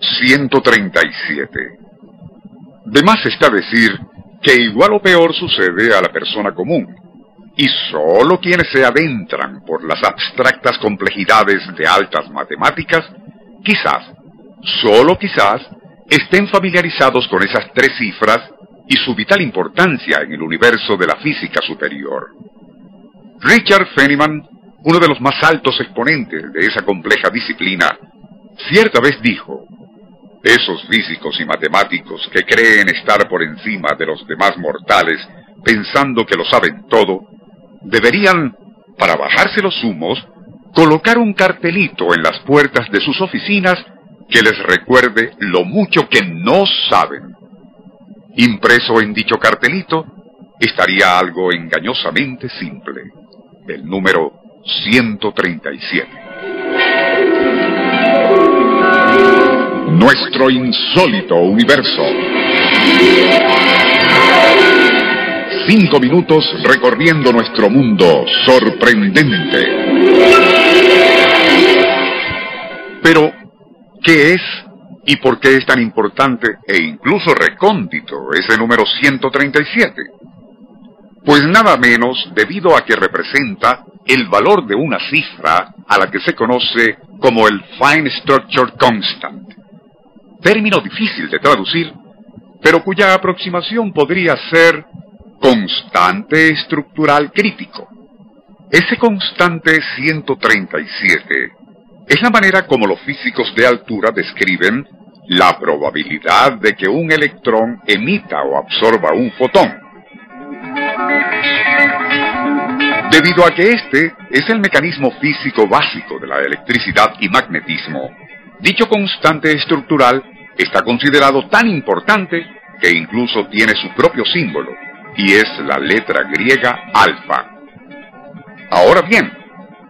137. De más está decir que igual o peor sucede a la persona común, y sólo quienes se adentran por las abstractas complejidades de altas matemáticas, quizás, sólo quizás, estén familiarizados con esas tres cifras y su vital importancia en el universo de la física superior. Richard Feynman, uno de los más altos exponentes de esa compleja disciplina, cierta vez dijo, esos físicos y matemáticos que creen estar por encima de los demás mortales, pensando que lo saben todo, deberían, para bajarse los humos, colocar un cartelito en las puertas de sus oficinas que les recuerde lo mucho que no saben. Impreso en dicho cartelito estaría algo engañosamente simple, el número 137. Nuestro insólito universo. Cinco minutos recorriendo nuestro mundo sorprendente. Pero, ¿qué es y por qué es tan importante e incluso recóndito ese número 137? Pues nada menos debido a que representa el valor de una cifra a la que se conoce como el Fine Structure Constant. Término difícil de traducir, pero cuya aproximación podría ser constante estructural crítico. Ese constante 137 es la manera como los físicos de altura describen la probabilidad de que un electrón emita o absorba un fotón. Debido a que este es el mecanismo físico básico de la electricidad y magnetismo, dicho constante estructural está considerado tan importante que incluso tiene su propio símbolo, y es la letra griega alfa. Ahora bien,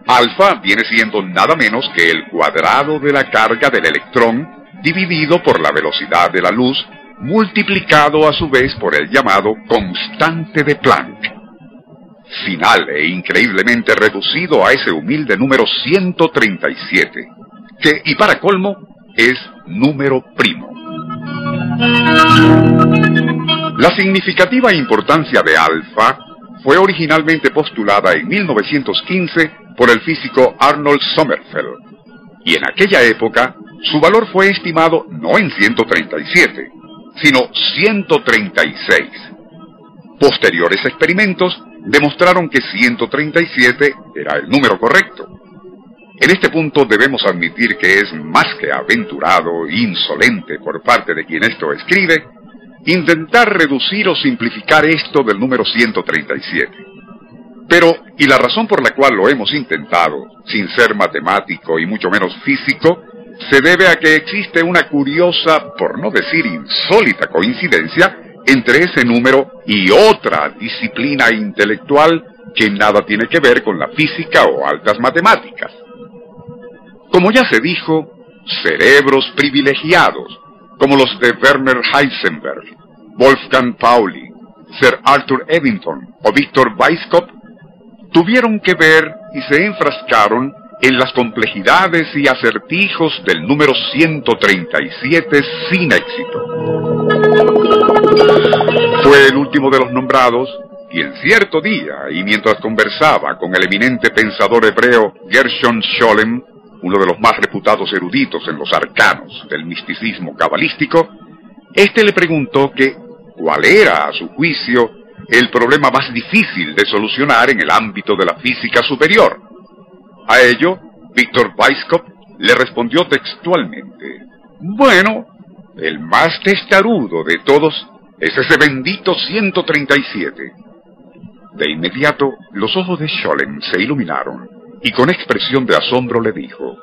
alfa viene siendo nada menos que el cuadrado de la carga del electrón dividido por la velocidad de la luz multiplicado a su vez por el llamado constante de Planck. Final e increíblemente reducido a ese humilde número 137, que, y para colmo, es número primo. La significativa importancia de alfa fue originalmente postulada en 1915 por el físico Arnold Sommerfeld, y en aquella época su valor fue estimado no en 137, sino 136. Posteriores experimentos demostraron que 137 era el número correcto. En este punto debemos admitir que es más que aventurado e insolente por parte de quien esto escribe intentar reducir o simplificar esto del número 137. Pero, y la razón por la cual lo hemos intentado, sin ser matemático y mucho menos físico, se debe a que existe una curiosa, por no decir insólita coincidencia entre ese número y otra disciplina intelectual que nada tiene que ver con la física o altas matemáticas. Como ya se dijo, cerebros privilegiados, como los de Werner Heisenberg, Wolfgang Pauli, Sir Arthur Eddington o Victor Weisskopf, tuvieron que ver y se enfrascaron en las complejidades y acertijos del número 137 sin éxito. Fue el último de los nombrados y en cierto día, y mientras conversaba con el eminente pensador hebreo Gershon Scholem, uno de los más reputados eruditos en los arcanos del misticismo cabalístico, éste le preguntó que cuál era, a su juicio, el problema más difícil de solucionar en el ámbito de la física superior. A ello, Víctor Weisskopf le respondió textualmente, Bueno, el más testarudo de todos es ese bendito 137. De inmediato, los ojos de Scholem se iluminaron y con expresión de asombro le dijo,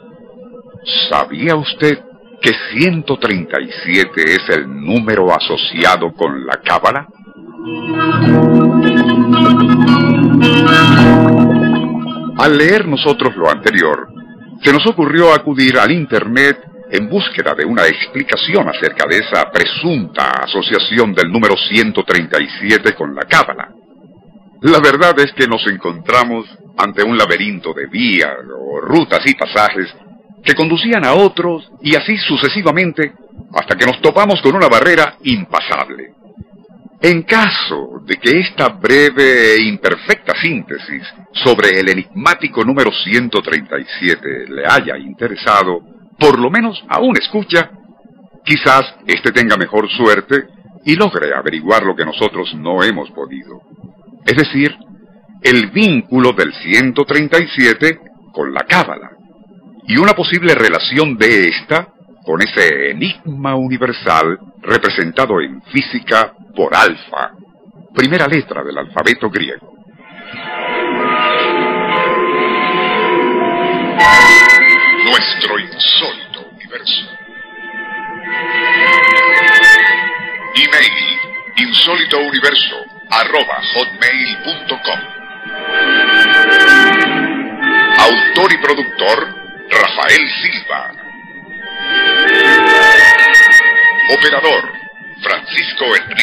¿Sabía usted que 137 es el número asociado con la cábala? Al leer nosotros lo anterior, se nos ocurrió acudir al Internet en búsqueda de una explicación acerca de esa presunta asociación del número 137 con la cábala. La verdad es que nos encontramos ante un laberinto de vías o rutas y pasajes que conducían a otros y así sucesivamente hasta que nos topamos con una barrera impasable. En caso de que esta breve e imperfecta síntesis sobre el enigmático número 137 le haya interesado, por lo menos aún escucha, quizás éste tenga mejor suerte y logre averiguar lo que nosotros no hemos podido. Es decir, el vínculo del 137 con la cábala y una posible relación de esta con ese enigma universal representado en física por alfa, primera letra del alfabeto griego. Nuestro insólito universo. Email insólitouniverso arroba hotmail.com Autor y productor Rafael Silva. Operador Francisco Enrique.